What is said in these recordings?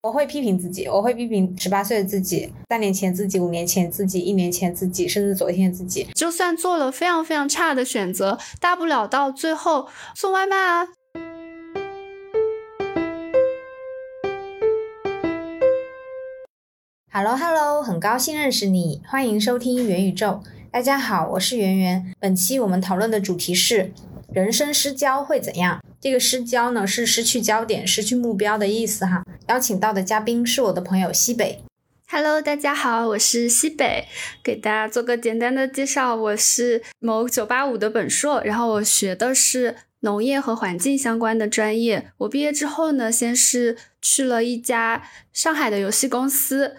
我会批评自己，我会批评十八岁的自己、三年前自己、五年前自己、一年前自己，甚至昨天的自己。就算做了非常非常差的选择，大不了到最后送外卖啊。Hello Hello，很高兴认识你，欢迎收听元宇宙。大家好，我是圆圆。本期我们讨论的主题是人生失焦会怎样？这个失焦呢，是失去焦点、失去目标的意思哈。邀请到的嘉宾是我的朋友西北。Hello，大家好，我是西北，给大家做个简单的介绍。我是某九八五的本硕，然后我学的是农业和环境相关的专业。我毕业之后呢，先是去了一家上海的游戏公司。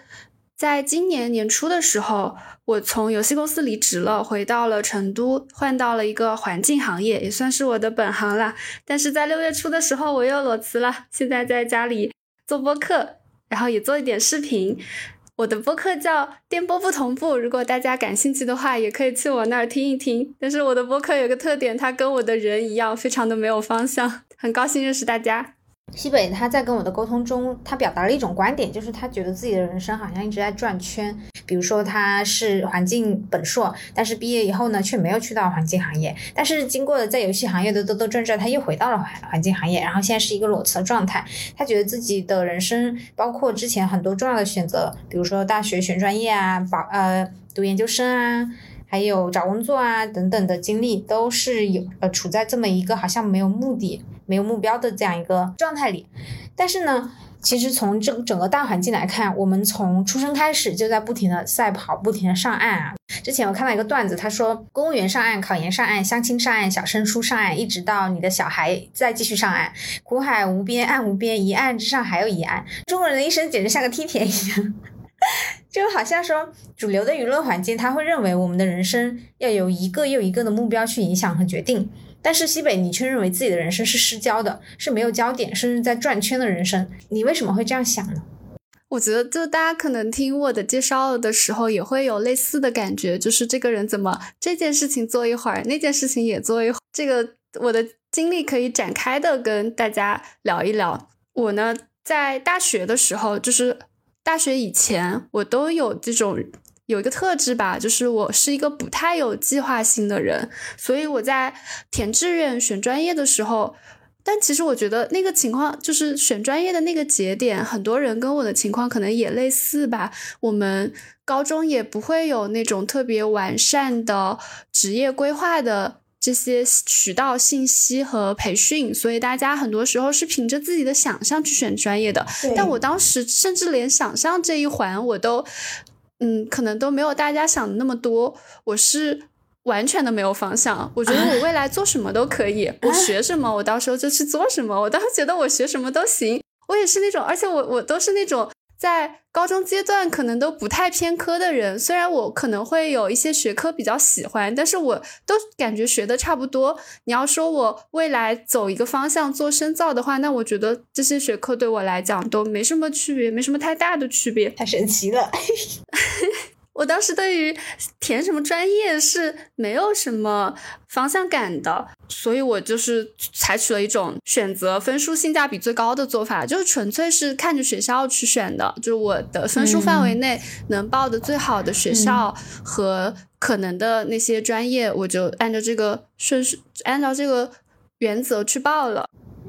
在今年年初的时候，我从游戏公司离职了，回到了成都，换到了一个环境行业，也算是我的本行了。但是在六月初的时候，我又裸辞了，现在在家里做播客，然后也做一点视频。我的播客叫《电波不同步》，如果大家感兴趣的话，也可以去我那儿听一听。但是我的播客有个特点，它跟我的人一样，非常的没有方向。很高兴认识大家。西北他在跟我的沟通中，他表达了一种观点，就是他觉得自己的人生好像一直在转圈。比如说他是环境本硕，但是毕业以后呢，却没有去到环境行业。但是经过了在游戏行业的兜兜转转，他又回到了环环境行业，然后现在是一个裸辞的状态。他觉得自己的人生，包括之前很多重要的选择，比如说大学选专业啊，保呃读研究生啊，还有找工作啊等等的经历，都是有呃处在这么一个好像没有目的。没有目标的这样一个状态里，但是呢，其实从这个整个大环境来看，我们从出生开始就在不停的赛跑，不停的上岸啊。之前我看到一个段子，他说公务员上岸，考研上岸，相亲上岸，小升初上岸，一直到你的小孩再继续上岸，苦海无边，岸无边，一岸之上还有一岸。中国人的一生简直像个梯田一样，就好像说主流的舆论环境，他会认为我们的人生要有一个又一个的目标去影响和决定。但是西北，你却认为自己的人生是失焦的，是没有焦点，甚至在转圈的人生。你为什么会这样想呢？我觉得，就大家可能听我的介绍的时候，也会有类似的感觉，就是这个人怎么这件事情做一会儿，那件事情也做一会儿。这个我的经历可以展开的跟大家聊一聊。我呢，在大学的时候，就是大学以前，我都有这种。有一个特质吧，就是我是一个不太有计划性的人，所以我在填志愿、选专业的时候，但其实我觉得那个情况就是选专业的那个节点，很多人跟我的情况可能也类似吧。我们高中也不会有那种特别完善的职业规划的这些渠道信息和培训，所以大家很多时候是凭着自己的想象去选专业的。但我当时甚至连想象这一环我都。嗯，可能都没有大家想的那么多。我是完全的没有方向。我觉得我未来做什么都可以，我学什么，我到时候就去做什么。我当时觉得我学什么都行。我也是那种，而且我我都是那种。在高中阶段可能都不太偏科的人，虽然我可能会有一些学科比较喜欢，但是我都感觉学的差不多。你要说我未来走一个方向做深造的话，那我觉得这些学科对我来讲都没什么区别，没什么太大的区别。太神奇了。我当时对于填什么专业是没有什么方向感的，所以我就是采取了一种选择分数性价比最高的做法，就是纯粹是看着学校去选的，就是我的分数范围内能报的最好的学校和可能的那些专业，我就按照这个顺序，按照这个原则去报了。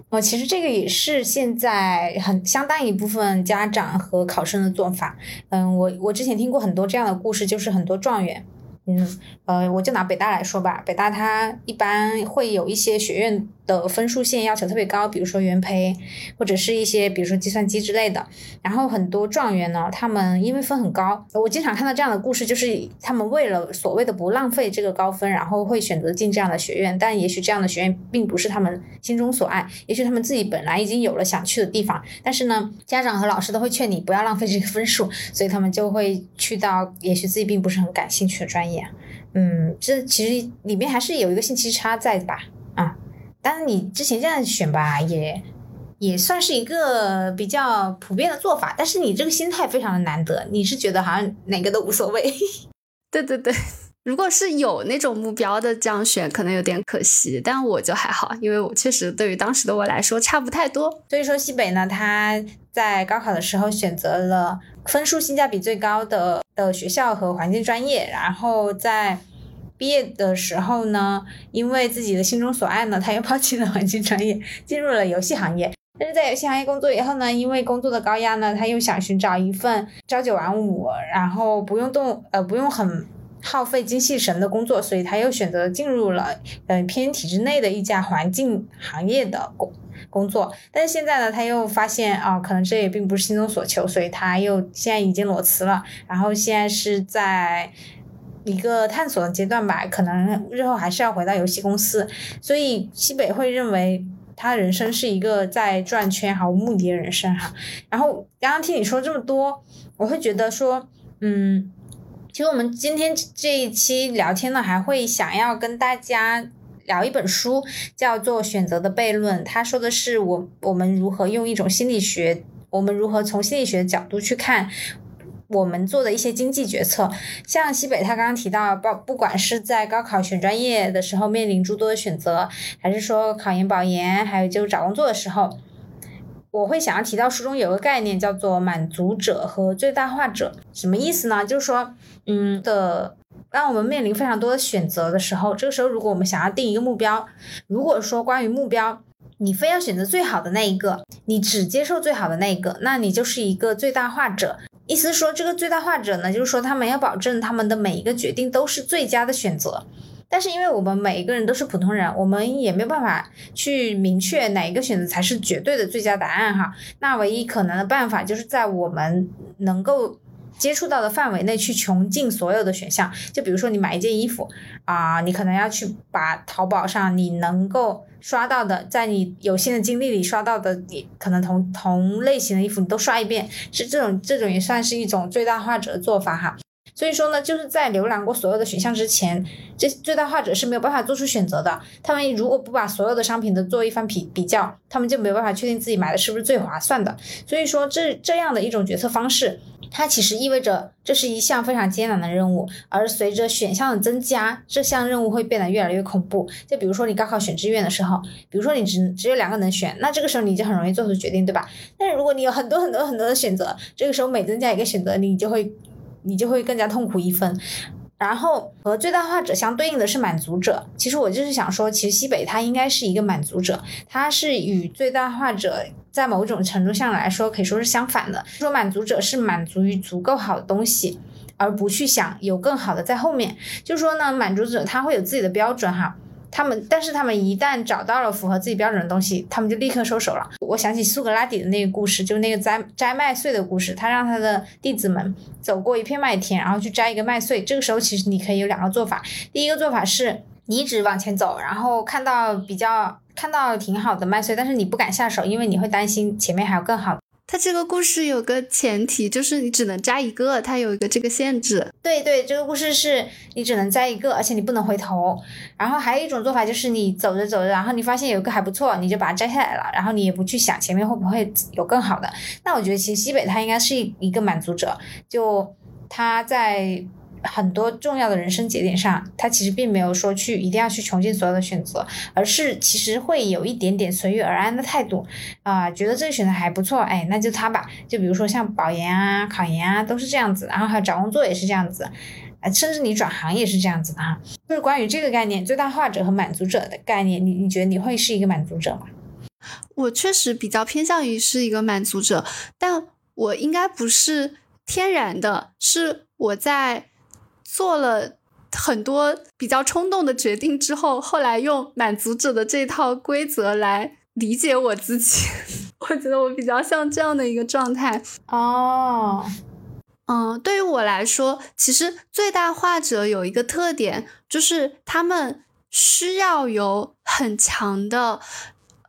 哦，其实这个也是现在很相当一部分家长和考生的做法。嗯，我我之前听过很多这样的故事，就是很多状元。嗯，呃，我就拿北大来说吧，北大它一般会有一些学院的分数线要求特别高，比如说元培或者是一些比如说计算机之类的。然后很多状元呢，他们因为分很高，我经常看到这样的故事，就是他们为了所谓的不浪费这个高分，然后会选择进这样的学院，但也许这样的学院并不是他们心中所爱，也许他们自己本来已经有了想去的地方，但是呢，家长和老师都会劝你不要浪费这个分数，所以他们就会去到也许自己并不是很感兴趣的专业。嗯，这其实里面还是有一个信息差在吧？啊，当然你之前这样选吧，也也算是一个比较普遍的做法。但是你这个心态非常的难得，你是觉得好像哪个都无所谓？对对对，如果是有那种目标的这样选，可能有点可惜，但我就还好，因为我确实对于当时的我来说差不太多。所以说西北呢，他在高考的时候选择了分数性价比最高的的学校和环境专业，然后在毕业的时候呢，因为自己的心中所爱呢，他又抛弃了环境专业，进入了游戏行业。但是在游戏行业工作以后呢，因为工作的高压呢，他又想寻找一份朝九晚五，然后不用动呃不用很。耗费精气神的工作，所以他又选择进入了嗯偏体制内的一家环境行业的工工作。但是现在呢，他又发现啊，可能这也并不是心中所求，所以他又现在已经裸辞了。然后现在是在一个探索的阶段吧，可能日后还是要回到游戏公司。所以西北会认为他人生是一个在转圈毫无目的的人生哈。然后刚刚听你说这么多，我会觉得说嗯。其实我们今天这一期聊天呢，还会想要跟大家聊一本书，叫做《选择的悖论》。他说的是我我们如何用一种心理学，我们如何从心理学角度去看我们做的一些经济决策。像西北他刚刚提到，不不管是在高考选专业的时候面临诸多的选择，还是说考研保研，还有就是找工作的时候。我会想要提到书中有个概念叫做满足者和最大化者，什么意思呢？就是说，嗯的，当我们面临非常多的选择的时候，这个时候如果我们想要定一个目标，如果说关于目标，你非要选择最好的那一个，你只接受最好的那一个，那你就是一个最大化者。意思说，这个最大化者呢，就是说他们要保证他们的每一个决定都是最佳的选择。但是，因为我们每一个人都是普通人，我们也没有办法去明确哪一个选择才是绝对的最佳答案哈。那唯一可能的办法，就是在我们能够接触到的范围内去穷尽所有的选项。就比如说，你买一件衣服啊，你可能要去把淘宝上你能够刷到的，在你有限的精力里刷到的，你可能同同类型的衣服你都刷一遍，是这种这种也算是一种最大化者的做法哈。所以说呢，就是在浏览过所有的选项之前，这最大化者是没有办法做出选择的。他们如果不把所有的商品都做一番比比较，他们就没有办法确定自己买的是不是最划算的。所以说，这这样的一种决策方式，它其实意味着这是一项非常艰难的任务。而随着选项的增加，这项任务会变得越来越恐怖。就比如说你高考选志愿的时候，比如说你只只有两个能选，那这个时候你就很容易做出决定，对吧？但是如果你有很多很多很多的选择，这个时候每增加一个选择，你就会。你就会更加痛苦一分，然后和最大化者相对应的是满足者。其实我就是想说，其实西北它应该是一个满足者，它是与最大化者在某种程度上来说可以说是相反的。说满足者是满足于足够好的东西，而不去想有更好的在后面。就说呢，满足者他会有自己的标准哈。他们，但是他们一旦找到了符合自己标准的东西，他们就立刻收手了。我想起苏格拉底的那个故事，就那个摘摘麦穗的故事。他让他的弟子们走过一片麦田，然后去摘一个麦穗。这个时候，其实你可以有两个做法。第一个做法是你一直往前走，然后看到比较看到挺好的麦穗，但是你不敢下手，因为你会担心前面还有更好。它这个故事有个前提，就是你只能摘一个，它有一个这个限制。对对，这个故事是你只能摘一个，而且你不能回头。然后还有一种做法，就是你走着走着，然后你发现有一个还不错，你就把它摘下来了，然后你也不去想前面会不会有更好的。那我觉得其实西北他应该是一个满足者，就他在。很多重要的人生节点上，他其实并没有说去一定要去穷尽所有的选择，而是其实会有一点点随遇而安的态度啊，觉得这个选择还不错，哎，那就他吧。就比如说像保研啊、考研啊，都是这样子，然后还有找工作也是这样子，啊，甚至你转行也是这样子的哈。就是关于这个概念，最大化者和满足者的概念，你你觉得你会是一个满足者吗？我确实比较偏向于是一个满足者，但我应该不是天然的，是我在。做了很多比较冲动的决定之后，后来用满足者的这套规则来理解我自己，我觉得我比较像这样的一个状态。哦，嗯，对于我来说，其实最大化者有一个特点，就是他们需要有很强的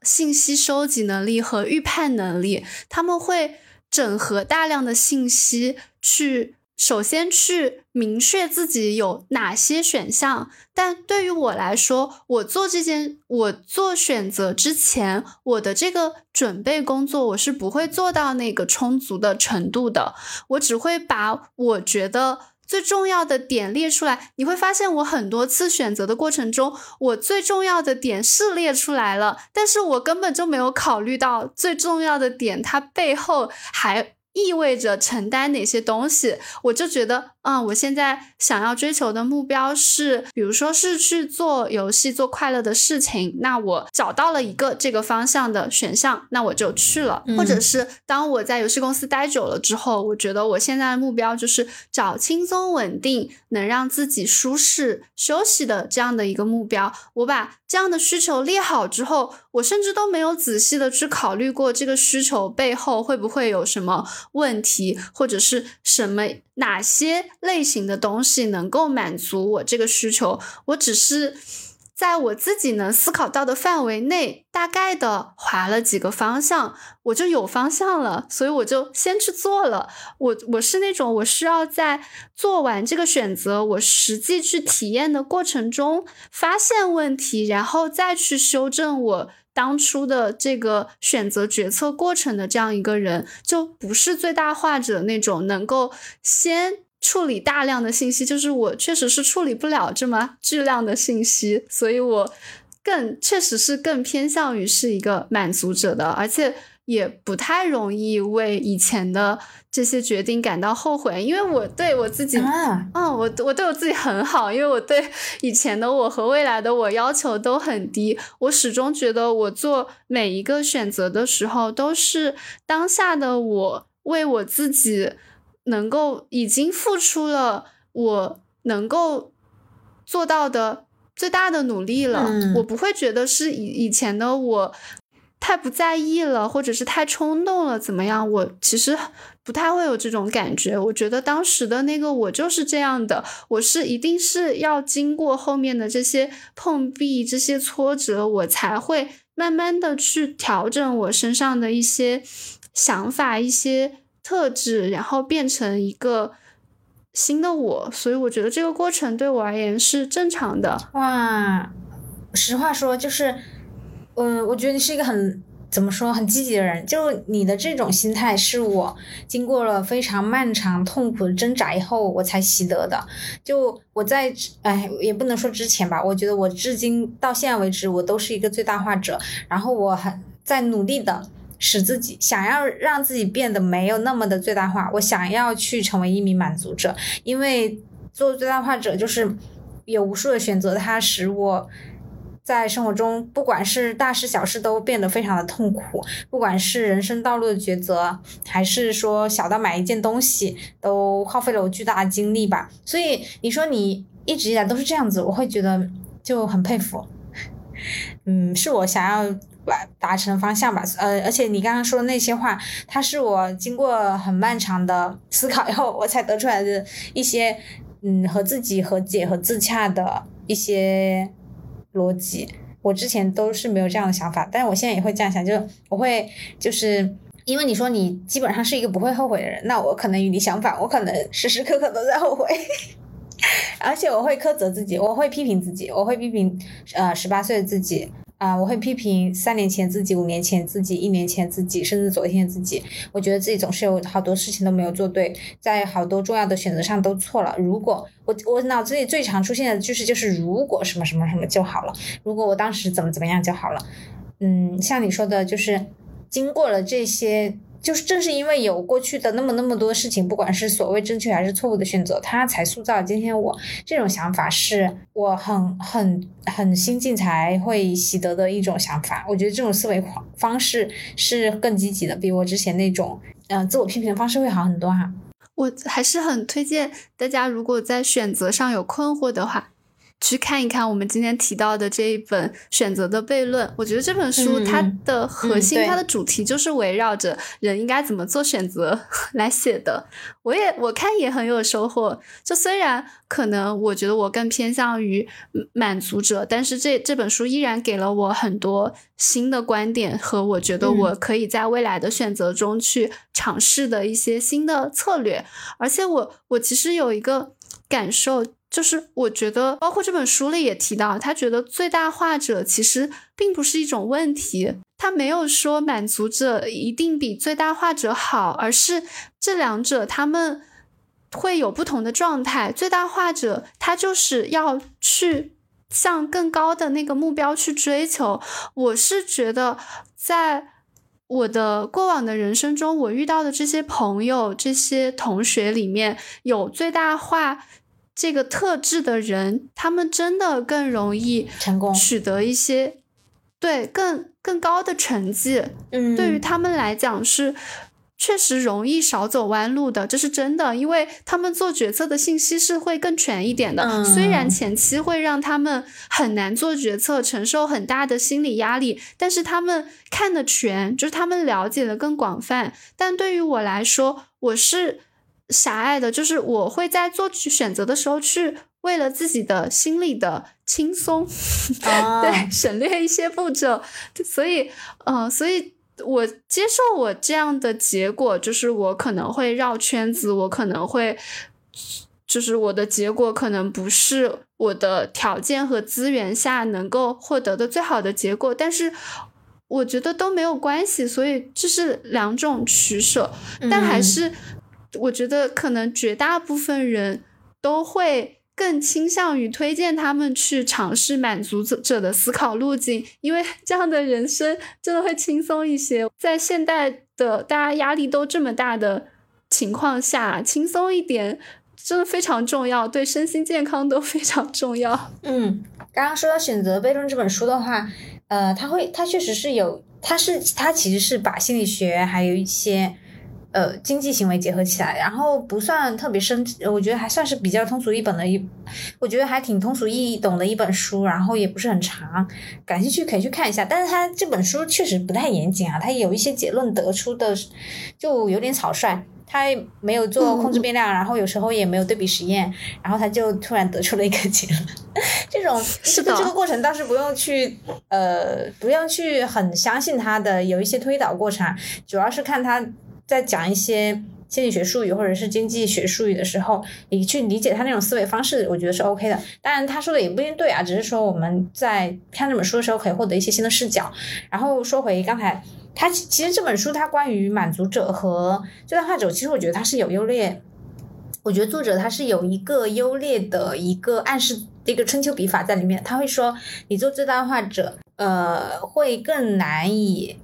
信息收集能力和预判能力，他们会整合大量的信息去。首先去明确自己有哪些选项，但对于我来说，我做这件我做选择之前，我的这个准备工作我是不会做到那个充足的程度的，我只会把我觉得最重要的点列出来，你会发现我很多次选择的过程中，我最重要的点是列出来了，但是我根本就没有考虑到最重要的点，它背后还。意味着承担哪些东西，我就觉得，嗯，我现在想要追求的目标是，比如说是去做游戏，做快乐的事情。那我找到了一个这个方向的选项，那我就去了。或者是当我在游戏公司待久了之后，我觉得我现在的目标就是找轻松稳定、能让自己舒适休息的这样的一个目标。我把这样的需求列好之后，我甚至都没有仔细的去考虑过这个需求背后会不会有什么。问题或者是什么哪些类型的东西能够满足我这个需求？我只是在我自己能思考到的范围内，大概的划了几个方向，我就有方向了，所以我就先去做了。我我是那种我需要在做完这个选择，我实际去体验的过程中发现问题，然后再去修正我。当初的这个选择决策过程的这样一个人，就不是最大化者那种能够先处理大量的信息，就是我确实是处理不了这么巨量的信息，所以我更确实是更偏向于是一个满足者的，而且。也不太容易为以前的这些决定感到后悔，因为我对我自己，嗯，我我对我自己很好，因为我对以前的我和未来的我要求都很低，我始终觉得我做每一个选择的时候，都是当下的我为我自己能够已经付出了我能够做到的最大的努力了，我不会觉得是以以前的我。太不在意了，或者是太冲动了，怎么样？我其实不太会有这种感觉。我觉得当时的那个我就是这样的，我是一定是要经过后面的这些碰壁、这些挫折，我才会慢慢的去调整我身上的一些想法、一些特质，然后变成一个新的我。所以我觉得这个过程对我而言是正常的。哇，实话说就是。嗯，我觉得你是一个很怎么说很积极的人。就你的这种心态，是我经过了非常漫长痛苦的挣扎以后，我才习得的。就我在哎，也不能说之前吧，我觉得我至今到现在为止，我都是一个最大化者。然后我还在努力的使自己想要让自己变得没有那么的最大化。我想要去成为一名满足者，因为做最大化者就是有无数的选择，它使我。在生活中，不管是大事小事，都变得非常的痛苦。不管是人生道路的抉择，还是说小到买一件东西，都耗费了我巨大的精力吧。所以你说你一直以来都是这样子，我会觉得就很佩服。嗯，是我想要达达成方向吧。呃，而且你刚刚说的那些话，它是我经过很漫长的思考以后，我才得出来的一些嗯和自己和解和自洽的一些。逻辑，我之前都是没有这样的想法，但是我现在也会这样想，就是我会就是因为你说你基本上是一个不会后悔的人，那我可能与你相反，我可能 时时刻刻都在后悔，而且我会苛责自己，我会批评自己，我会批评呃十八岁的自己。啊，我会批评三年前自己、五年前自己、一年前自己，甚至昨天自己。我觉得自己总是有好多事情都没有做对，在好多重要的选择上都错了。如果我我脑子里最常出现的句式就是如果什么什么什么就好了，如果我当时怎么怎么样就好了。嗯，像你说的，就是经过了这些。就是正是因为有过去的那么那么多事情，不管是所谓正确还是错误的选择，它才塑造今天我这种想法，是我很很很心境才会习得的一种想法。我觉得这种思维方式是更积极的，比我之前那种嗯自我批评的方式会好很多哈。我还是很推荐大家，如果在选择上有困惑的话。去看一看我们今天提到的这一本《选择的悖论》，我觉得这本书它的核心、它的主题就是围绕着人应该怎么做选择 来写的。我也我看也很有收获。就虽然可能我觉得我更偏向于满足者，但是这这本书依然给了我很多新的观点和我觉得我可以在未来的选择中去尝试的一些新的策略。而且我我其实有一个感受。就是我觉得，包括这本书里也提到，他觉得最大化者其实并不是一种问题，他没有说满足者一定比最大化者好，而是这两者他们会有不同的状态。最大化者他就是要去向更高的那个目标去追求。我是觉得，在我的过往的人生中，我遇到的这些朋友、这些同学里面有最大化这个特质的人，他们真的更容易成功取得一些对更更高的成绩。嗯，对于他们来讲是确实容易少走弯路的，这是真的，因为他们做决策的信息是会更全一点的。嗯虽然前期会让他们很难做决策，承受很大的心理压力，但是他们看得全，就是他们了解的更广泛。但对于我来说，我是狭隘的，就是我会在做选择的时候去为了自己的心理的轻松。哦。对，省略一些步骤，所以，呃，所以我接受我这样的结果，就是我可能会绕圈子，我可能会，就是我的结果可能不是我的条件和资源下能够获得的最好的结果，但是我觉得都没有关系，所以这是两种取舍，但还嗯。是我觉得可能绝大部分人都会更倾向于推荐他们去尝试满足者者的思考路径，因为 这样的人生真的会轻松一些。在现代的大家压力都这么大的情况下，轻松一点真的非常重要，对身心健康都非常重要。嗯，刚刚说到《选择悖论》这本书的话，呃，它会，它确实是有，它是它其实是把心理学还有一些呃经济行为结合起来，然后不算特别深，我觉得还算是比较通俗易懂的一，我觉得还挺通俗易懂的一本书，然后也不是很长，感兴趣可以去看一下。但是它这本书确实不太严谨啊，它有一些结论得出的就有点草率。他没有做控制变量，然后有时候也没有对比实验，然后他就突然得出了一个结论。这种是的这个这个过程倒是不用去呃，不用去很相信他的有一些推导过程啊，主要是看他在讲一些心理学术语或者是经济学术语的时候，你去理解他那种思维方式，我觉得是 OK 的。当然他说的也不一定对啊，只是说我们在看这本书的时候可以获得一些新的视角。然后说回刚才。他其实这本书，它关于满足者和最大化者，其实我觉得它是有优劣。我觉得作者他是有一个优劣的一个暗示的一个春秋笔法在里面。他会说，你做最大化者，呃，会更难以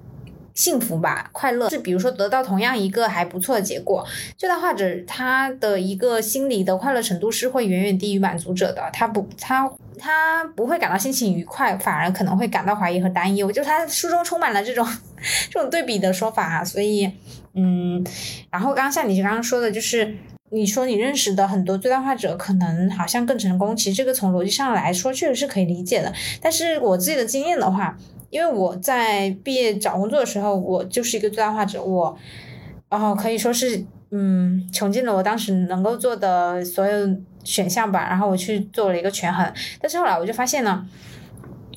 幸福吧，快乐是比如说得到同样一个还不错的结果，最大化者他的一个心理的快乐程度是会远远低于满足者的，他不他。他不会感到心情愉快，反而可能会感到怀疑和担忧。就是他书中充满了这种 这种对比的说法啊，所以嗯，然后刚像你刚刚说的，就是你说你认识的很多最大化者可能好像更成功，其实这个从逻辑上来说确实是可以理解的。但是我自己的经验的话，因为我在毕业找工作的时候，我就是一个最大化者，我然后可以说是嗯穷尽了我当时能够做的所有。选项吧，然后我去做了一个权衡，但是后来我就发现呢，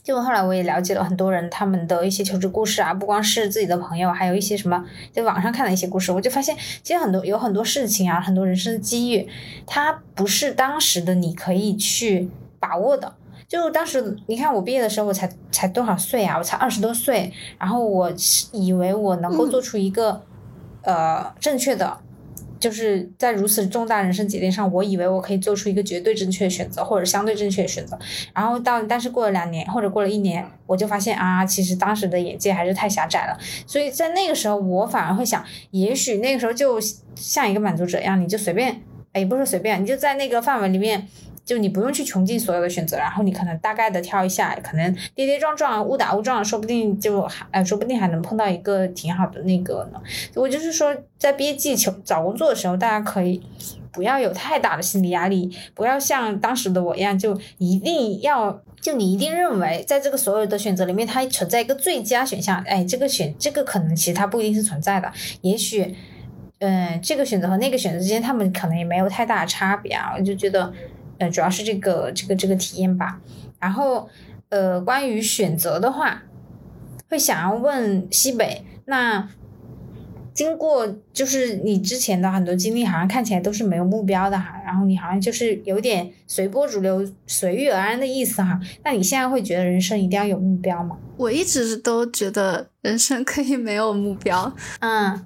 就后来我也了解了很多人他们的一些求职故事啊，不光是自己的朋友，还有一些什么在网上看的一些故事，我就发现其实很多有很多事情啊，很多人生的机遇，它不是当时的你可以去把握的。就当时你看我毕业的时候，我才才多少岁啊？我才二十多岁，然后我以为我能够做出一个、嗯、呃正确的。就是在如此重大人生节点上，我以为我可以做出一个绝对正确的选择，或者相对正确的选择。然后到，但是过了两年或者过了一年，我就发现啊，其实当时的眼界还是太狭窄了。所以在那个时候，我反而会想，也许那个时候就像一个满足者一样，你就随便，也不是随便，你就在那个范围里面。就你不用去穷尽所有的选择，然后你可能大概的挑一下，可能跌跌撞撞、误打误撞，说不定就还，哎，说不定还能碰到一个挺好的那个呢。我就是说，在毕业季求找工作的时候，大家可以不要有太大的心理压力，不要像当时的我一样，就一定要，就你一定认为在这个所有的选择里面，它存在一个最佳选项。哎，这个选这个可能其实它不一定是存在的，也许，嗯，这个选择和那个选择之间，他们可能也没有太大的差别啊。我就觉得。呃，主要是这个这个这个体验吧。然后，呃，关于选择的话，会想要问西北。那经过就是你之前的很多经历，好像看起来都是没有目标的哈。然后你好像就是有点随波逐流、随遇而安的意思哈。那你现在会觉得人生一定要有目标吗？我一直都觉得人生可以没有目标。嗯，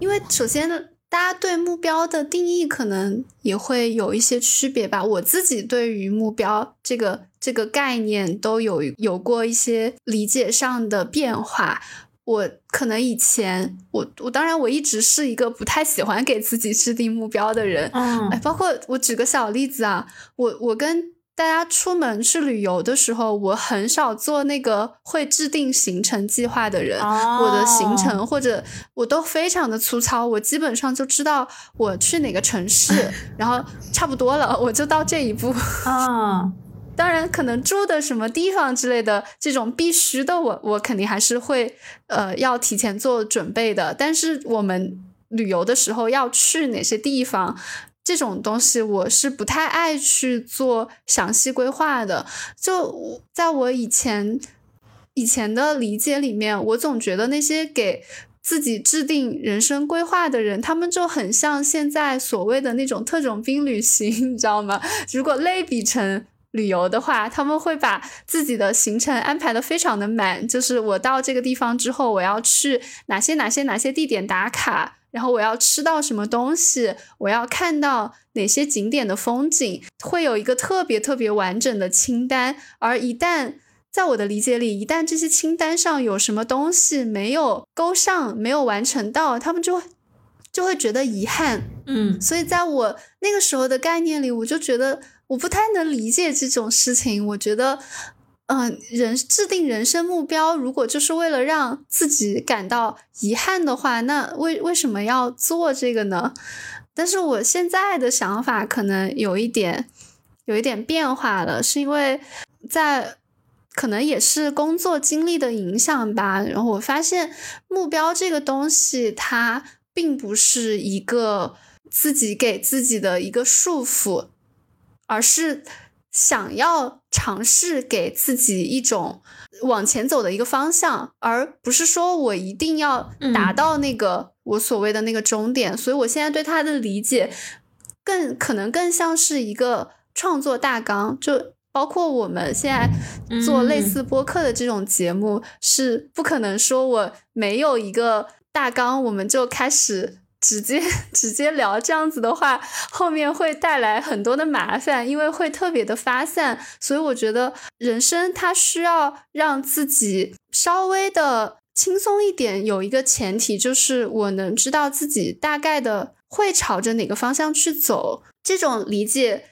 因为首先大家对目标的定义可能也会有一些区别吧。我自己对于目标这个这个概念都有有过一些理解上的变化。我可能以前，我我当然我一直是一个不太喜欢给自己制定目标的人。嗯，哎，包括我举个小例子啊，我我跟。大家出门去旅游的时候，我很少做那个会制定行程计划的人。我的行程或者我都非常的粗糙，我基本上就知道我去哪个城市，然后差不多了，我就到这一步。啊，当然，可能住的什么地方之类的这种必须的，我我肯定还是会呃要提前做准备的。但是我们旅游的时候要去哪些地方？这种东西我是不太爱去做详细规划的。就在我以前以前的理解里面，我总觉得那些给自己制定人生规划的人，他们就很像现在所谓的那种特种兵旅行，你知道吗？如果类比成旅游的话，他们会把自己的行程安排的非常的满，就是我到这个地方之后，我要去哪些哪些哪些地点打卡。然后我要吃到什么东西，我要看到哪些景点的风景，会有一个特别特别完整的清单。而一旦在我的理解里，一旦这些清单上有什么东西没有勾上、没有完成到，他们就就会觉得遗憾。嗯，所以在我那个时候的概念里，我就觉得我不太能理解这种事情。我觉得。嗯，人制定人生目标，如果就是为了让自己感到遗憾的话，那为为什么要做这个呢？但是我现在的想法可能有一点，有一点变化了，是因为在可能也是工作经历的影响吧。然后我发现目标这个东西，它并不是一个自己给自己的一个束缚，而是。想要尝试给自己一种往前走的一个方向，而不是说我一定要达到那个我所谓的那个终点。所以我现在对他的理解，更可能更像是一个创作大纲。就包括我们现在做类似播客的这种节目，是不可能说我没有一个大纲，我们就开始。直接 直接聊这样子的话，后面会带来很多的麻烦，因为会特别的发散。所以我觉得人生它需要让自己稍微的轻松一点，有一个前提就是我能知道自己大概的会朝着哪个方向去走。这种理解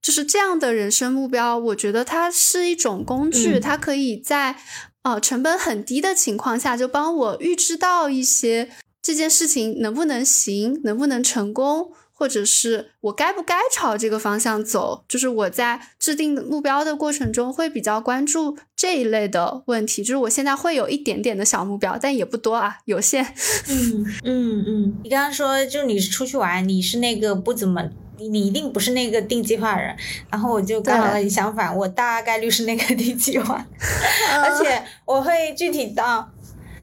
就是这样的人生目标，我觉得它是一种工具，它可以在呃成本很低的情况下就帮我预知到一些。这件事情能不能行，能不能成功，或者是我该不该朝这个方向走，就是我在制定目标的过程中会比较关注这一类的问题。就是我现在会有一点点的小目标，但也不多啊，有限。嗯嗯嗯。你刚刚说，就你是出去玩，你是那个不怎么，你你一定不是那个定计划人。然后我就刚好和你相反，我大概率是那个定计划，而且我会具体到。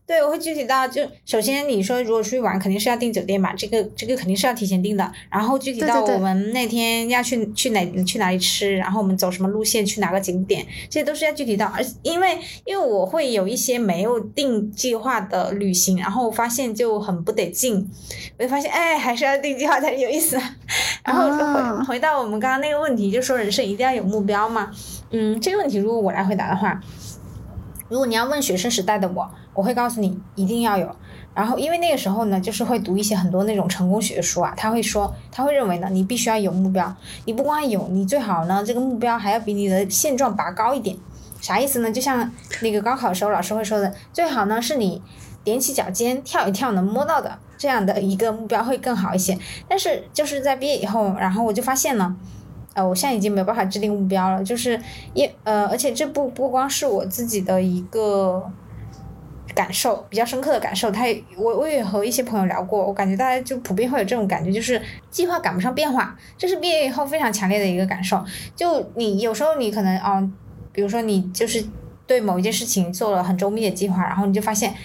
对，我会具体到，就首先你说如果出去玩，肯定是要订酒店嘛，这个这个肯定是要提前订的。然后具体到我们那天要去去哪去哪里吃，然后我们走什么路线，去哪个景点，这些都是要具体到。而因为因为我会有一些没有定计划的旅行，然后发现就很不得劲，我就发现哎，还是要定计划才有意思。然后回回到我们刚刚那个问题，就说人生一定要有目标嘛？嗯，这个问题如果我来回答的话。如果你要问学生时代的我，我会告诉你一定要有。然后，因为那个时候呢，就是会读一些很多那种成功学书啊，他会说，他会认为呢，你必须要有目标。你不光有，你最好呢，这个目标还要比你的现状拔高一点。啥意思呢？就像那个高考的时候，老师会说的，最好呢是你踮起脚尖跳一跳能摸到的这样的一个目标会更好一些。但是就是在毕业以后，然后我就发现呢。呃，我现在已经没有办法制定目标了，就是一呃，而且这不不光是我自己的一个感受，比较深刻的感受，他也我我也和一些朋友聊过，我感觉大家就普遍会有这种感觉，就是计划赶不上变化，这是毕业以后非常强烈的一个感受。就你有时候你可能哦，比如说你就是对某一件事情做了很周密的计划，然后你就发现，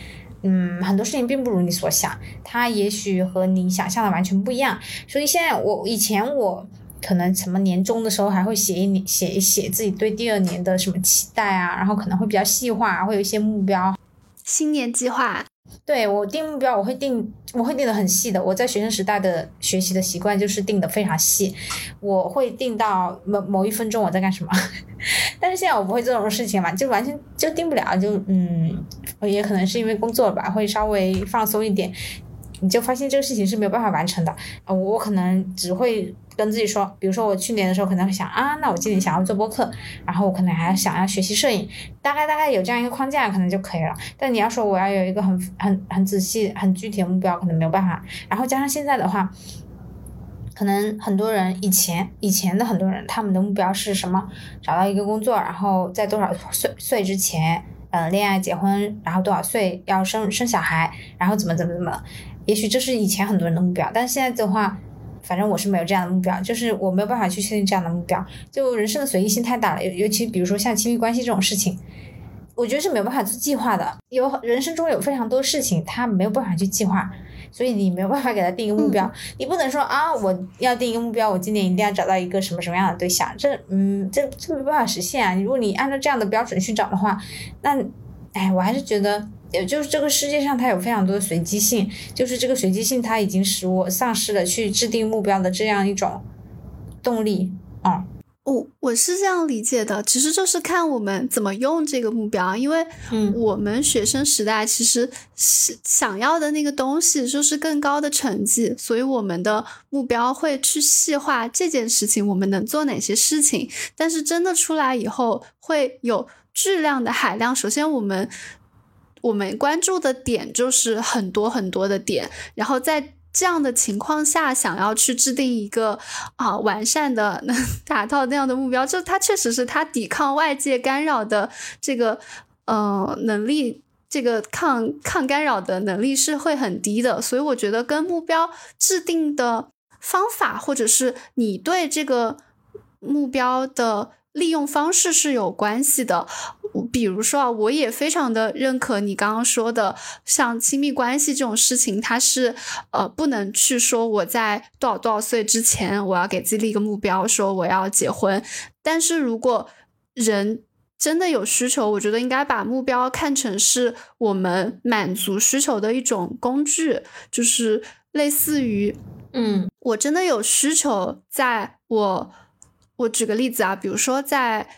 嗯，很多事情并不如你所想，它也许和你想象的完全不一样。所以现在我以前我。可能什么年终的时候还会写一写一写自己对第二年的什么期待啊，然后可能会比较细化，会有一些目标，新年计划。对我定目标，我会定，我会定的很细的。我在学生时代的学习的习惯就是定的非常细，我会定到某某一分钟我在干什么。但是现在我不会做这种事情嘛，就完全就定不了，就嗯，也可能是因为工作吧，会稍微放松一点。你就发现这个事情是没有办法完成的啊！我可能只会跟自己说，比如说我去年的时候可能会想啊，那我今年想要做播客，然后我可能还想要学习摄影，大概大概有这样一个框架可能就可以了。但你要说我要有一个很很很仔细、很具体的目标，可能没有办法。然后加上现在的话，可能很多人以前以前的很多人他们的目标是什么？找到一个工作，然后在多少岁岁之前，嗯，恋爱结婚，然后多少岁要生生小孩，然后怎么怎么怎么。也许这是以前很多人的目标，但现在的话，反正我是没有这样的目标，就是我没有办法去确定这样的目标。就人生的随意性太大了，尤尤其比如说像亲密关系这种事情，我觉得是没有办法做计划的。有人生中有非常多事情，他没有办法去计划，所以你没有办法给他定一个目标。你不能说啊，我要定一个目标，我今年一定要找到一个什么什么样的对象，这嗯，这这没办法实现啊。如果你按照这样的标准去找的话，那，哎，我还是觉得。也就是这个世界上，它有非常多的随机性，就是这个随机性，它已经使我丧失了去制定目标的这样一种动力啊。我我是这样理解的，其实就是看我们怎么用这个目标，因为我们学生时代其实是想要的那个东西就是更高的成绩，所以我们的目标会去细化这件事情，我们能做哪些事情，但是真的出来以后会有质量的海量。首先我们。我们关注的点就是很多很多的点，然后在这样的情况下，想要去制定一个啊完善的能 达到那样的目标，就它确实是它抵抗外界干扰的这个呃能力，这个抗抗干扰的能力是会很低的，所以我觉得跟目标制定的方法，或者是你对这个目标的利用方式是有关系的。比如说啊，我也非常的认可你刚刚说的，像亲密关系这种事情，它是呃不能去说我在多少多少岁之前，我要给自己立一个目标，说我要结婚。但是如果人真的有需求，我觉得应该把目标看成是我们满足需求的一种工具，就是类似于，嗯，我真的有需求，在我我举个例子啊，比如说在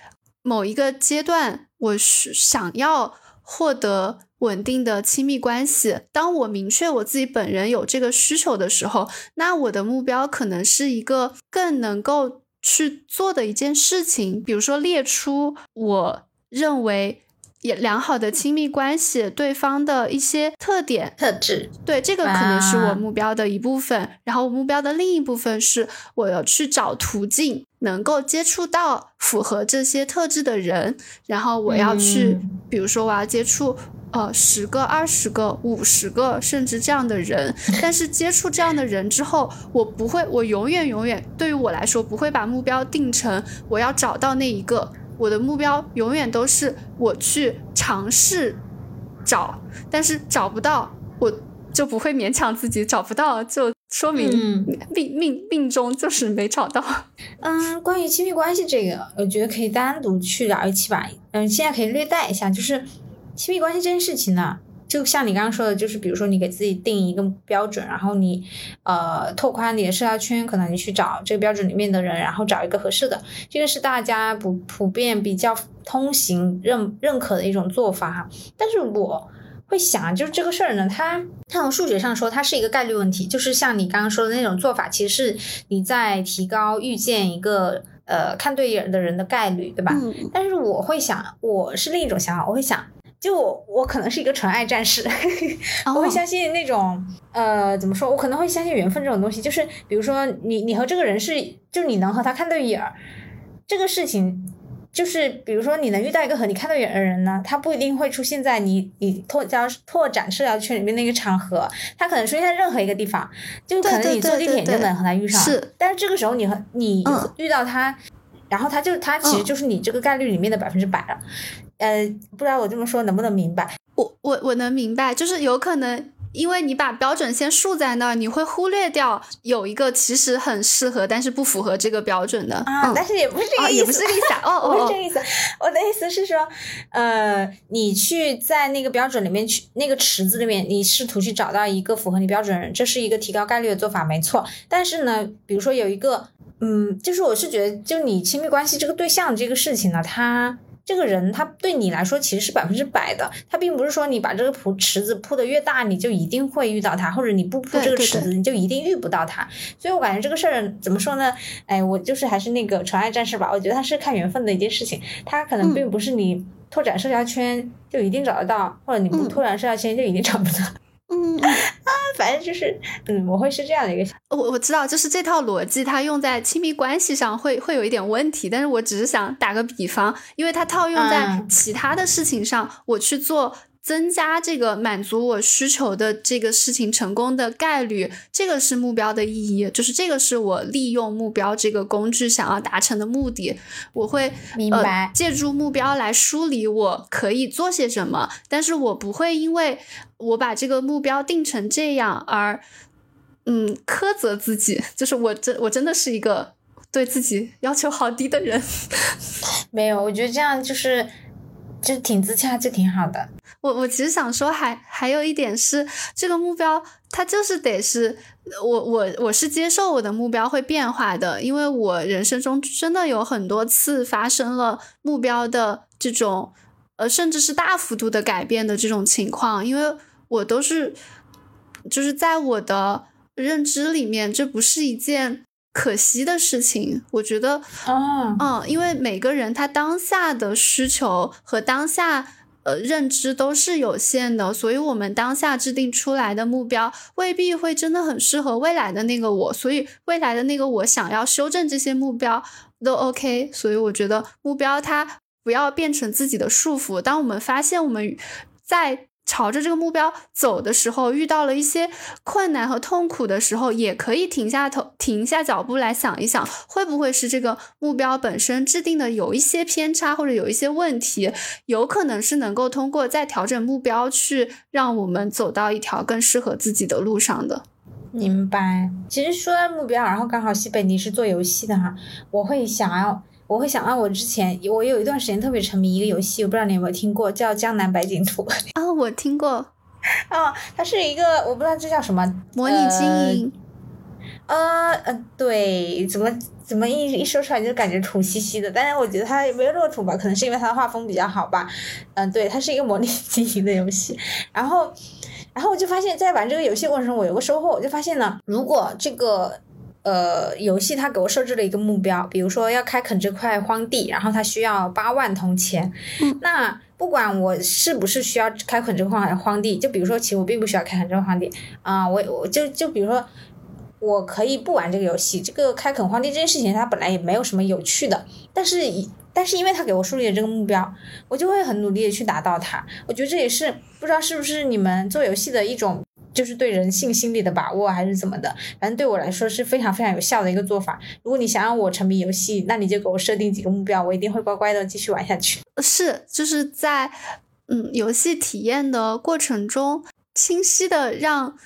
某一个阶段。我是想要获得稳定的亲密关系。当我明确我自己本人有这个需求的时候，那我的目标可能是一个更能够去做的一件事情，比如说列出我认为。也良好的亲密关系，对方的一些特点特质，对这个可能是我目标的一部分。然后我目标的另一部分是，我要去找途径，能够接触到符合这些特质的人。然后我要去，比如说我要接触呃十个、二十个、五十个，甚至这样的人。但是接触这样的人之后，我不会，我永远永远对于我来说，不会把目标定成我要找到那一个。我的目标永远都是我去尝试找，但是找不到，我就不会勉强自己找不到，就说明命命命中就是没找到。嗯，关于亲密关系这个，我觉得可以单独去聊一期吧。嗯，现在可以略带一下，就是亲密关系这件事情呢。就像你刚刚说的，就是比如说你给自己定一个标准，然后你呃拓宽你的社交圈，可能你去找这个标准里面的人，然后找一个合适的，这个是大家普普遍比较通行认认可的一种做法哈。但是我会想，就是这个事儿呢，它它从数学上说，它是一个概率问题，就是像你刚刚说的那种做法，其实是你在提高遇见一个呃看对眼的人的概率，对吧？但是我会想，我是另一种想法，我会想。就我，我可能是一个纯爱战士，我会相信那种，呃，怎么说？我可能会相信缘分这种东西。就是比如说，你你和这个人是，就你能和他看对眼儿，这个事情，就是比如说你能遇到一个和你看对眼的人呢，他不一定会出现在你你拓交拓展社交圈里面那个场合，他可能出现在任何一个地方，就可能你坐地铁你就能和他遇上。是，但是这个时候你和你遇到他，然后他就他其实就是你这个概率里面的百分之百了。呃，不知道我这么说能不能明白？我我我能明白，就是有可能因为你把标准先竖在那儿，你会忽略掉有一个其实很适合，但是不符合这个标准的啊。但是也不是这个意思，也不是这个意思。哦，不是这个意思。我的意思是说，呃，你去在那个标准里面去那个池子里面，你试图去找到一个符合你标准的人，这是一个提高概率的做法，没错。但是呢，比如说有一个，嗯，就是我是觉得，就你亲密关系这个对象这个事情呢，他。这个人他对你来说其实是百分之百的，他并不是说你把这个铺池子铺的越大，你就一定会遇到他，或者你不铺这个池子，你就一定遇不到他。所以我感觉这个事儿怎么说呢？哎，我就是还是那个纯爱战士吧。我觉得他是看缘分的一件事情，他可能并不是你拓展社交圈就一定找得到，或者你不拓展社交圈就一定找不到。嗯啊，反正就是，嗯，我会是这样的一个。我我知道，就是这套逻辑，它用在亲密关系上会会有一点问题。但是我只是想打个比方，因为它套用在其他的事情上，我去做。增加这个满足我需求的这个事情成功的概率，这个是目标的意义，就是这个是我利用目标这个工具想要达成的目的。我会明白借助目标来梳理我可以做些什么，但是我不会因为我把这个目标定成这样而嗯苛责自己，就是我真我真的是一个对自己要求好低的人。没有，我觉得这样就是就挺自洽，就挺好的。我我其实想说，还还有一点是，这个目标它就是得是我我我是接受我的目标会变化的，因为我人生中真的有很多次发生了目标的这种呃，甚至是大幅度的改变的这种情况，因为我都是就是在我的认知里面，这不是一件可惜的事情。我觉得，嗯嗯，因为每个人他当下的需求和当下。呃，认知都是有限的，所以我们当下制定出来的目标未必会真的很适合未来的那个我，所以未来的那个我想要修正这些目标都 OK。所以我觉得目标它不要变成自己的束缚。当我们发现我们在朝着这个目标走的时候，遇到了一些困难和痛苦的时候，也可以停下头、停下脚步来想一想，会不会是这个目标本身制定的有一些偏差，或者有一些问题，有可能是能够通过再调整目标，去让我们走到一条更适合自己的路上的。明白。其实说到目标，然后刚好西北你是做游戏的哈，我会想要。我会想到我之前，我有一段时间特别沉迷一个游戏，我不知道你有没有听过，叫《江南百景图》啊，我听过。啊，它是一个，我不知道这叫什么，模拟经营。呃呃，对，怎么怎么一一说出来就感觉土兮兮的，但是我觉得它没有那么土吧，可能是因为它的画风比较好吧。嗯，对，它是一个模拟经营的游戏。然后，然后我就发现，在玩这个游戏过程中，我有个收获，我就发现呢，如果这个。呃，游戏它给我设置了一个目标，比如说要开垦这块荒地，然后它需要八万铜钱。嗯，那不管我是不是需要开垦这块荒地，就比如说其实我并不需要开垦这块荒地啊，我我就就比如说我可以不玩这个游戏，这个开垦荒地这件事情它本来也没有什么有趣的，但是但是因为它给我树立了这个目标，我就会很努力的去达到它。我觉得这也是不知道是不是你们做游戏的一种。就是对人性心理的把握还是怎么的，反正对我来说是非常非常有效的一个做法。如果你想让我沉迷游戏，那你就给我设定几个目标，我一定会乖乖的继续玩下去。是，就是在嗯游戏体验的过程中，清晰的让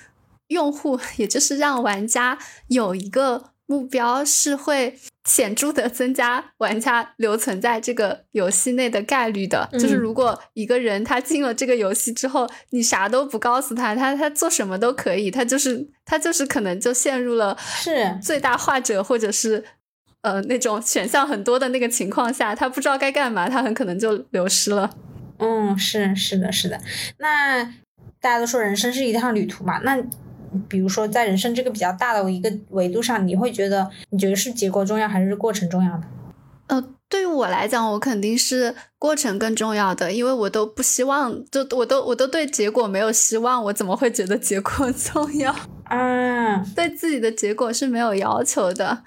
用户，也就是让玩家有一个目标，是会。显著的增加玩家留存在这个游戏内的概率的，就是如果一个人他进了这个游戏之后，你啥都不告诉他，他他做什么都可以，他就是他就是可能就陷入了是最大化者或者是呃那种选项很多的那个情况下，他不知道该干嘛，他很可能就流失了。嗯，是是的，是的。那大家都说人生是一趟旅途嘛，那。比如说，在人生这个比较大的一个维度上，你会觉得你觉得是结果重要还是过程重要的？呃，对于我来讲，我肯定是过程更重要的，因为我都不希望，就我都我都对结果没有希望，我怎么会觉得结果 重要？嗯，对自己的结果是没有要求的。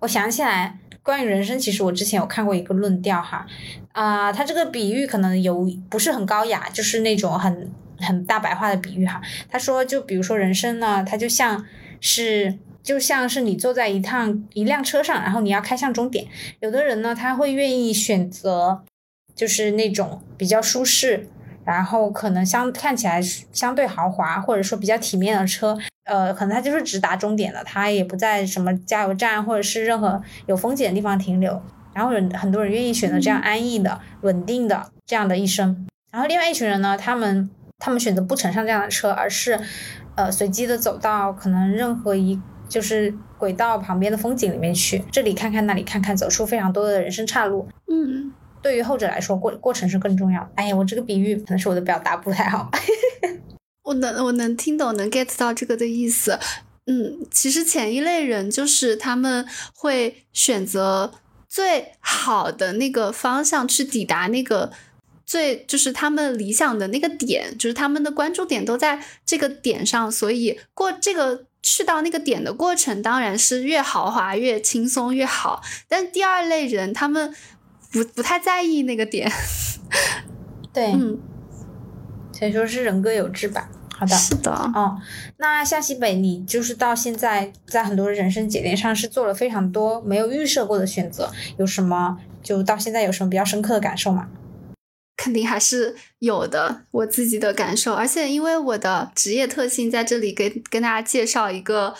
我想起来，关于人生，其实我之前有看过一个论调哈，啊，他这个比喻可能有不是很高雅，就是那种很。很大白话的比喻哈，他说，就比如说人生呢，它就像是就像是你坐在一趟一辆车上，然后你要开向终点。有的人呢，他会愿意选择就是那种比较舒适，然后可能相看起来相对豪华，或者说比较体面的车，呃，可能它就是直达终点的，他也不在什么加油站或者是任何有风险的地方停留。然后人很多人愿意选择这样安逸的、稳定的这样的一生。然后另外一群人呢，他们他们选择不乘上这样的车，而是呃随机的走到可能任何一就是轨道旁边的风景里面去，这里看看那里看看，走出非常多的人生岔路。嗯。对于后者来说，过过程是更重要的。哎呀，我这个比喻可能是我的表达不太好。我能我能听懂，能 get 到这个的意思。嗯，其实前一类人就是他们会选择最好的那个方向去抵达那个最就是他们理想的那个点，就是他们的关注点都在这个点上，所以过这个去到那个点的过程当然是越豪华越轻松越好。但第二类人他们。不不太在意那个点，对，嗯，所以说是人各有志吧。好的，是的，哦，那向西北，你就是到现在在很多人生节点上是做了非常多没有预设过的选择，有什么就到现在有什么比较深刻的感受吗？肯定还是有的，我自己的感受，而且因为我的职业特性，在这里给跟大家介绍一个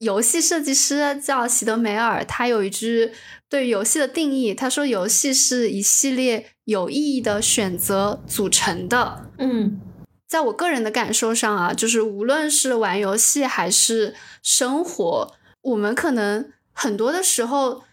游戏设计师叫席德梅尔，他有一句。对游戏的定义，他说游戏是一系列有意义的选择组成的。嗯，在我个人的感受上啊，就是无论是玩游戏还是生活，我们可能很多的时候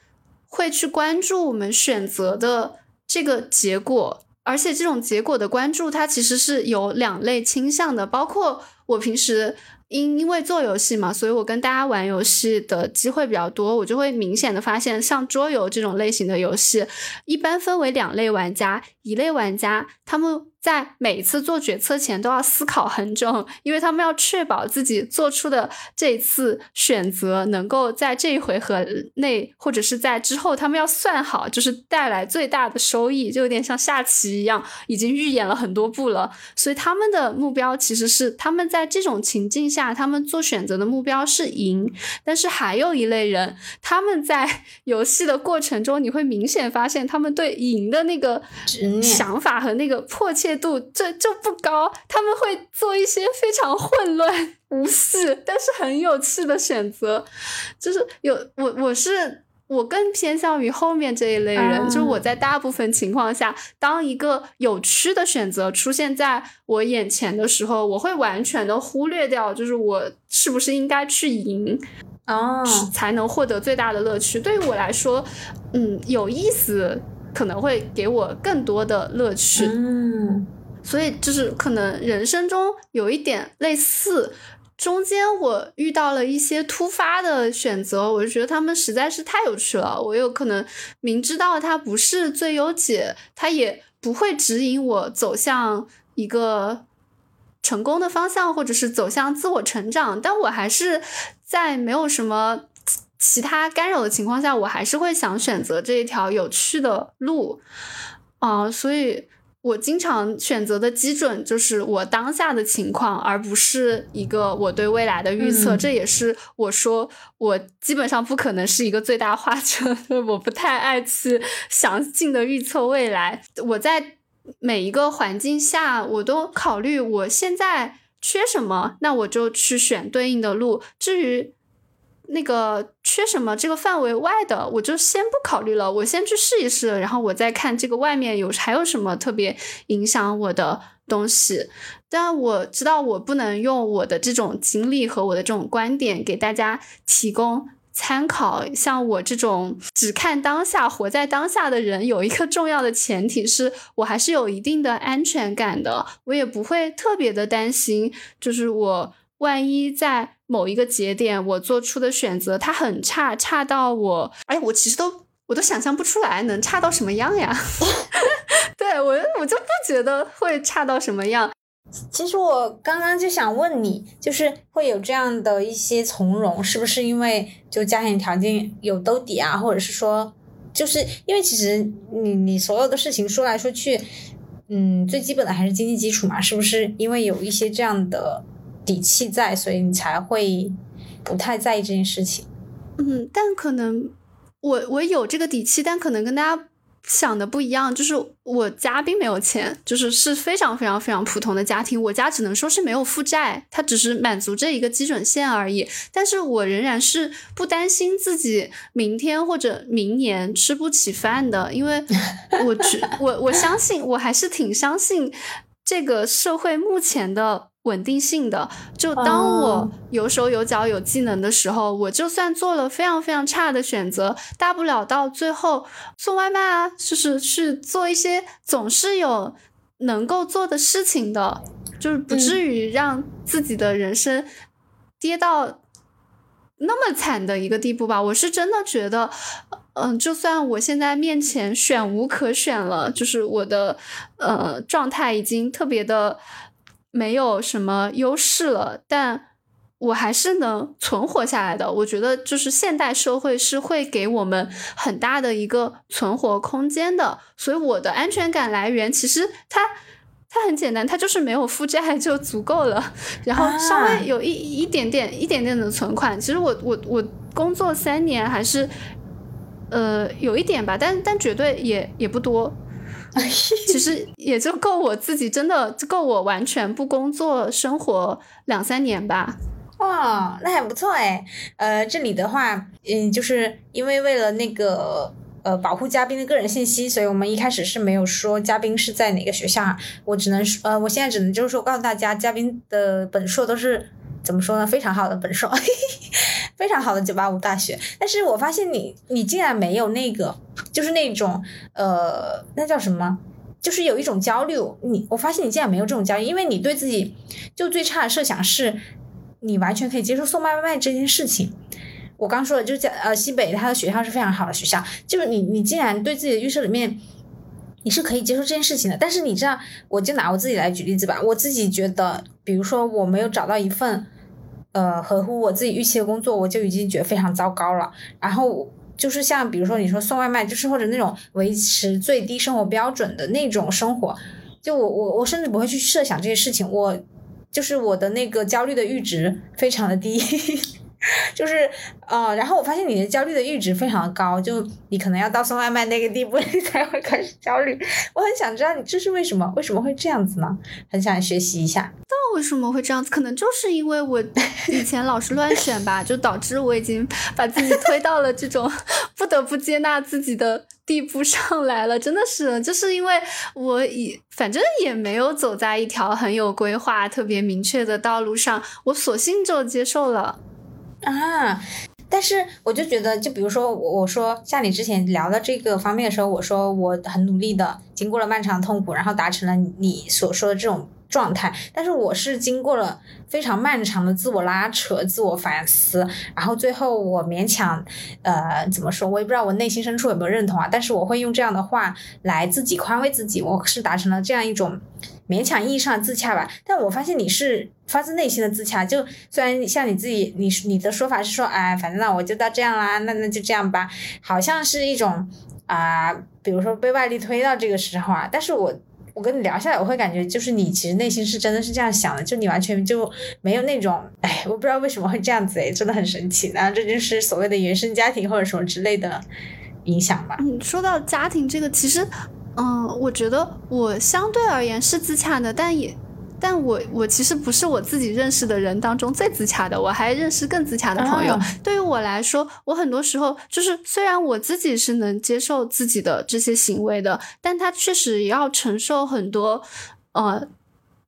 会去关注我们选择的这个结果，而且这种结果的关注，它其实是有两类倾向的，包括我平时。因因为做游戏嘛，所以我跟大家玩游戏的机会比较多，我就会明显的发现，像桌游这种类型的游戏，一般分为两类玩家，一类玩家他们。在每一次做决策前都要思考很久，因为他们要确保自己做出的这一次选择能够在这一回合内，或者是在之后，他们要算好，就是带来最大的收益，就有点像下棋一样，已经预演了很多步了。所以他们的目标其实是他们在这种情境下，他们做选择的目标是赢。但是还有一类人，他们在 游戏的过程中，你会明显发现他们对赢的那个想法和那个迫切。度这就不高，他们会做一些非常混乱无序，但是很有趣的选择。就是有我，我是我更偏向于后面这一类人。就是我在大部分情况下，当一个有趣的选择出现在我眼前的时候，我会完全的忽略掉，就是我是不是应该去赢哦，才能获得最大的乐趣。对于我来说，嗯，有意思。可能会给我更多的乐趣，嗯，所以就是可能人生中有一点类似，中间我遇到了一些突发的选择，我就觉得他们实在是太有趣了。我有可能明知道它不是最优解，它也不会指引我走向一个成功的方向，或者是走向自我成长，但我还是在没有什么。其他干扰的情况下，我还是会想选择这一条有趣的路，啊，所以我经常选择的基准就是我当下的情况，而不是一个我对未来的预测。这也是我说我基本上不可能是一个最大化者，我不太爱去详尽的预测未来。我在每一个环境下，我都考虑我现在缺什么，那我就去选对应的路。至于。那个缺什么这个范围外的，我就先不考虑了，我先去试一试，然后我再看这个外面有还有什么特别影响我的东西。但我知道我不能用我的这种经历和我的这种观点给大家提供参考。像我这种只看当下、活在当下的人，有一个重要的前提是我还是有一定的安全感的，我也不会特别的担心，就是我。万一在某一个节点，我做出的选择它很差，差到我，哎，我其实都我都想象不出来能差到什么样呀。对我，我就不觉得会差到什么样。其实我刚刚就想问你，就是会有这样的一些从容，是不是因为就家庭条件有兜底啊，或者是说，就是因为其实你你所有的事情说来说去，嗯，最基本的还是经济基础嘛，是不是？因为有一些这样的。底气在，所以你才会不太在意这件事情。嗯，但可能我我有这个底气，但可能跟大家想的不一样，就是我家并没有钱，就是是非常非常非常普通的家庭。我家只能说是没有负债，它只是满足这一个基准线而已。但是我仍然是不担心自己明天或者明年吃不起饭的，因为我只 我我相信，我还是挺相信这个社会目前的。稳定性的，就当我有手有脚有技能的时候，我就算做了非常非常差的选择，大不了到最后送外卖啊，就是去做一些总是有能够做的事情的，就是不至于让自己的人生跌到那么惨的一个地步吧。我是真的觉得，嗯，就算我现在面前选无可选了，就是我的呃状态已经特别的。没有什么优势了，但我还是能存活下来的。我觉得，就是现代社会是会给我们很大的一个存活空间的。所以，我的安全感来源其实它它很简单，它就是没有负债就足够了，然后稍微有一一点点一点点的存款。其实我我我工作三年还是呃有一点吧，但但绝对也也不多。其实也就够我自己，真的够我完全不工作生活两三年吧。哇，那还不错哎。呃，这里的话，嗯，就是因为为了那个呃保护嘉宾的个人信息，所以我们一开始是没有说嘉宾是在哪个学校。我只能说，呃，我现在只能就是说告诉大家，嘉宾的本硕都是怎么说呢？非常好的本硕。非常好的九八五大学，但是我发现你，你竟然没有那个，就是那种，呃，那叫什么？就是有一种焦虑。你，我发现你竟然没有这种焦虑，因为你对自己就最差的设想是，你完全可以接受送外卖这件事情。我刚说的，就在呃西北，它的学校是非常好的学校，就是你，你竟然对自己的预设里面，你是可以接受这件事情的。但是你知道，我就拿我自己来举例子吧，我自己觉得，比如说我没有找到一份。呃，合乎我自己预期的工作，我就已经觉得非常糟糕了。然后就是像比如说你说送外卖，就是或者那种维持最低生活标准的那种生活，就我我我甚至不会去设想这些事情。我就是我的那个焦虑的阈值非常的低。就是呃，然后我发现你的焦虑的阈值非常高，就你可能要到送外卖那个地步，你才会开始焦虑。我很想知道你这是为什么？为什么会这样子呢？很想学习一下。那为什么会这样子？可能就是因为我以前老是乱选吧，就导致我已经把自己推到了这种不得不接纳自己的地步上来了。真的是，就是因为我以反正也没有走在一条很有规划、特别明确的道路上，我索性就接受了。啊，但是我就觉得，就比如说我我说像你之前聊到这个方面的时候，我说我很努力的经过了漫长痛苦，然后达成了你所说的这种状态。但是我是经过了非常漫长的自我拉扯、自我反思，然后最后我勉强，呃，怎么说？我也不知道我内心深处有没有认同啊。但是我会用这样的话来自己宽慰自己，我是达成了这样一种。勉强意义上的自洽吧，但我发现你是发自内心的自洽。就虽然像你自己，你你的说法是说，哎，反正那我就到这样啦，那那就这样吧，好像是一种啊，比如说被外力推到这个时候啊。但是我我跟你聊下来，我会感觉就是你其实内心是真的是这样想的，就你完全就没有那种，哎，我不知道为什么会这样子，哎，真的很神奇。然后这就是所谓的原生家庭或者什么之类的影响吧。嗯，说到家庭这个，其实。嗯，我觉得我相对而言是自洽的，但也，但我我其实不是我自己认识的人当中最自洽的，我还认识更自洽的朋友。对于我来说，我很多时候就是，虽然我自己是能接受自己的这些行为的，但他确实也要承受很多，呃。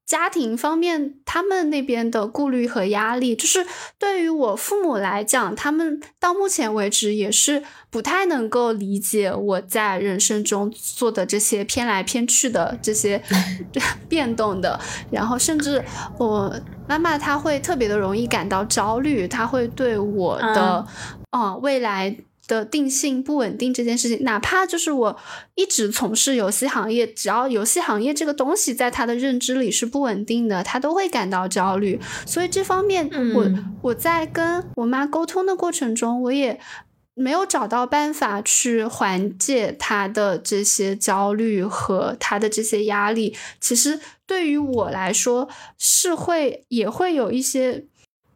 家庭方面，他们那边的顾虑和压力，就是对于我父母来讲，他们到目前为止也是不太能够理解我在人生中做的这些偏来偏去的这些 变动的。然后，甚至我妈妈她会特别的容易感到焦虑，她会对我的嗯未来。的定性不稳定这件事情，哪怕就是我一直从事游戏行业，只要游戏行业这个东西在他的认知里是不稳定的，他都会感到焦虑。所以这方面，我我在跟我妈沟通的过程中，我也没有找到办法去缓解他的这些焦虑和他的这些压力。其实对于我来说，是会也会有一些，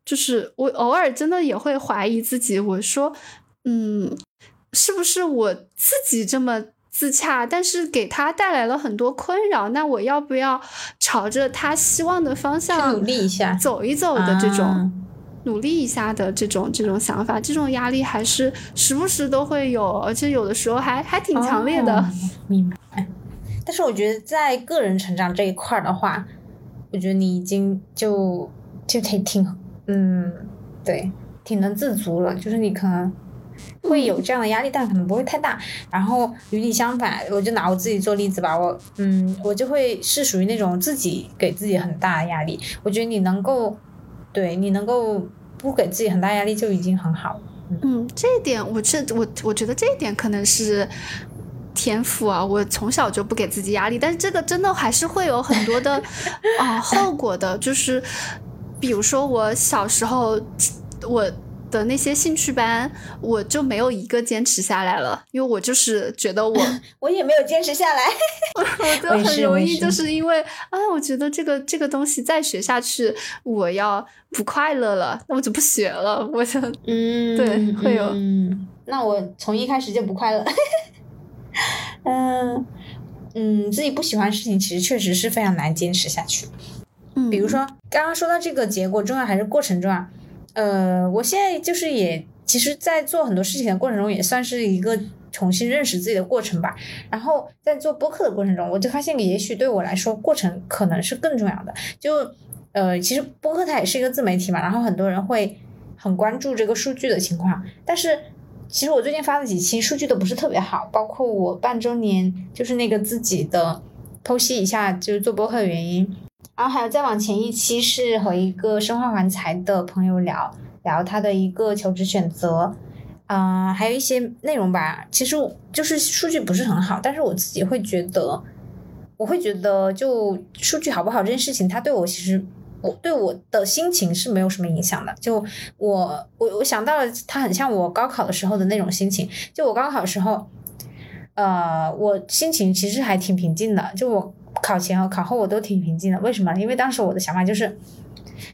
就是我偶尔真的也会怀疑自己，我说。嗯，是不是我自己这么自洽，但是给他带来了很多困扰。那我要不要朝着他希望的方向努力一下，走一走的这种，努力一下的这种这种想法，这种压力还是时不时都会有，而且有的时候还还挺强烈的。明白。但是我觉得在个人成长这一块的话，我觉得你已经就就挺挺嗯，对，挺能自足了。就是你可能。会有这样的压力，但可能不会太大。然后与你相反，我就拿我自己做例子吧。我，嗯，我就会是属于那种自己给自己很大的压力。我觉得你能够，对你能够不给自己很大压力就已经很好了。嗯，这一点，我这我我觉得这一点可能是天赋啊。我从小就不给自己压力，但是这个真的还是会有很多的 啊后果的。就是比如说我小时候，我。的那些兴趣班，我就没有一个坚持下来了，因为我就是觉得我 我也没有坚持下来，我就很容易就是因为啊，我觉得这个这个东西再学下去，我要不快乐了，那我就不学了，我就嗯，对，会有，嗯，那我从一开始就不快乐，嗯嗯，自己不喜欢的事情，其实确实是非常难坚持下去，嗯，比如说刚刚说到这个结果重要还是过程重要？呃，我现在就是也，其实，在做很多事情的过程中，也算是一个重新认识自己的过程吧。然后在做播客的过程中，我就发现，也许对我来说，过程可能是更重要的。就，呃，其实播客它也是一个自媒体嘛，然后很多人会很关注这个数据的情况。但是，其实我最近发的几期数据都不是特别好，包括我半周年，就是那个自己的剖析一下，就是做播客的原因。然后还有再往前一期是和一个生化环材的朋友聊聊他的一个求职选择，啊，还有一些内容吧。其实就是数据不是很好，但是我自己会觉得，我会觉得就数据好不好这件事情，它对我其实我对我的心情是没有什么影响的。就我我我想到了，它很像我高考的时候的那种心情。就我高考的时候，呃，我心情其实还挺平静的。就我。考前和考后我都挺平静的，为什么？因为当时我的想法就是，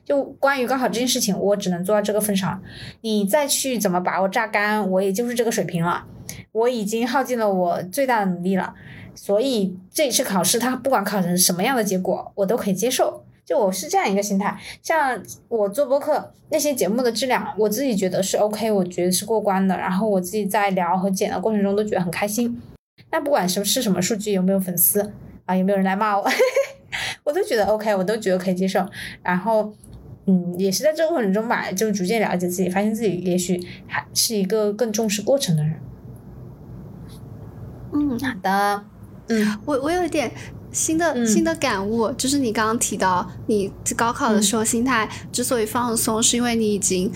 就关于高考这件事情，我只能做到这个份上，你再去怎么把我榨干，我也就是这个水平了。我已经耗尽了我最大的努力了，所以这一次考试，它不管考成什么样的结果，我都可以接受。就我是这样一个心态。像我做播客那些节目的质量，我自己觉得是 OK，我觉得是过关的。然后我自己在聊和剪的过程中都觉得很开心。那不管什么是什么数据，有没有粉丝。啊，有没有人来骂我？我都觉得 OK，我都觉得可以接受。然后，嗯，也是在这个过程中吧，就逐渐了解自己，发现自己也许还是一个更重视过程的人。嗯，好的。嗯，我我有一点新的新的感悟，就是你刚刚提到，你高考的时候心态之所以放松，是因为你已经。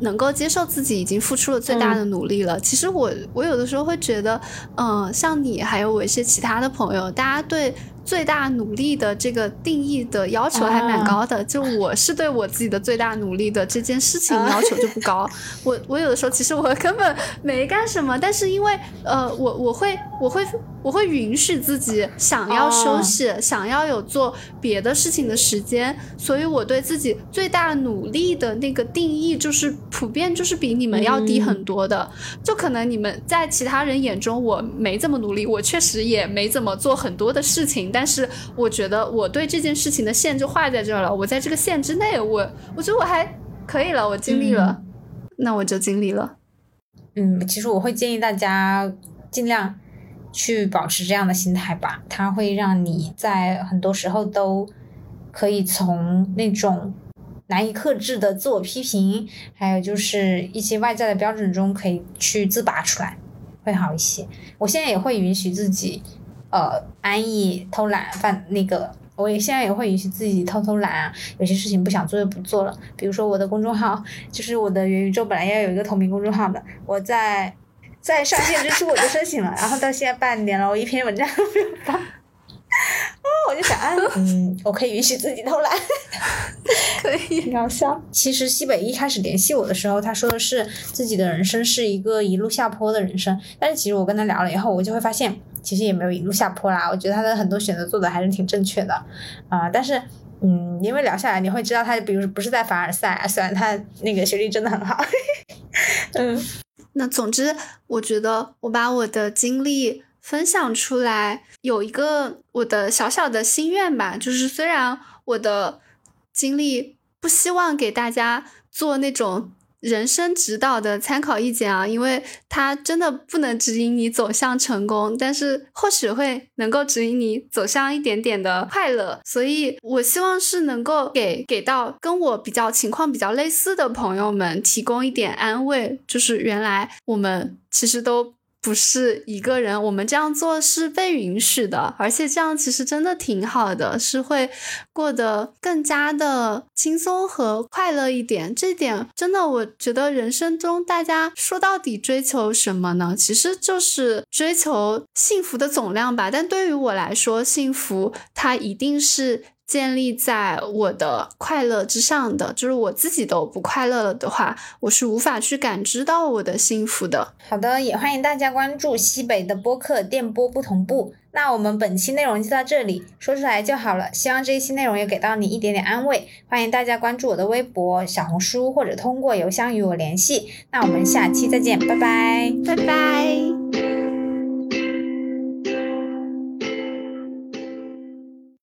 能够接受自己已经付出了最大的努力了。其实我我有的时候会觉得，嗯，像你还有我一些其他的朋友，大家对。最大努力的这个定义的要求还蛮高的，就我是对我自己的最大努力的这件事情要求就不高。我我有的时候其实我根本没干什么，但是因为呃我我会我会我会允许自己想要休息，想要有做别的事情的时间，所以我对自己最大努力的那个定义就是普遍就是比你们要低很多的。就可能你们在其他人眼中我没这么努力，我确实也没怎么做很多的事情。但是我觉得我对这件事情的线就画在这儿了，我在这个线之内，我我觉得我还可以了，我尽力了，那我就尽力了。嗯，其实我会建议大家尽量去保持这样的心态吧，它会让你在很多时候都可以从那种难以克制的自我批评，还有就是一些外在的标准中可以去自拔出来，会好一些。我现在也会允许自己。呃，安逸偷懒犯那个，我也现在也会允许自己偷偷懒啊。有些事情不想做就不做了。比如说我的公众号，就是我的元宇宙本来要有一个同名公众号的，我在在上线之初我就申请了，然后到现在半年了，我一篇文章都没有发。哦，我就想，嗯，我可以允许自己偷懒，可以搞笑。其实西北一开始联系我的时候，他说的是自己的人生是一个一路下坡的人生，但是其实我跟他聊了以后，我就会发现。其实也没有一路下坡啦，我觉得他的很多选择做的还是挺正确的，啊，但是，嗯，因为聊下来你会知道他，比如不是在凡尔赛，虽然他那个学历真的很好，嗯，那总之，我觉得我把我的经历分享出来，有一个我的小小的心愿吧，就是虽然我的经历不希望给大家做那种。人生指导的参考意见啊，因为它真的不能指引你走向成功，但是或许会能够指引你走向一点点的快乐。所以我希望是能够给给到跟我比较情况比较类似的朋友们提供一点安慰，就是原来我们其实都。不是一个人，我们这样做是被允许的，而且这样其实真的挺好的，是会过得更加的轻松和快乐一点。这点真的，我觉得人生中大家说到底追求什么呢？其实就是追求幸福的总量吧。但对于我来说，幸福它一定是。建立在我的快乐之上的，就是我自己都不快乐了的话，我是无法去感知到我的幸福的。好的，也欢迎大家关注西北的播客电波不同步。那我们本期内容就到这里，说出来就好了。希望这一期内容也给到你一点点安慰。欢迎大家关注我的微博、小红书，或者通过邮箱与我联系。那我们下期再见，拜拜，拜拜。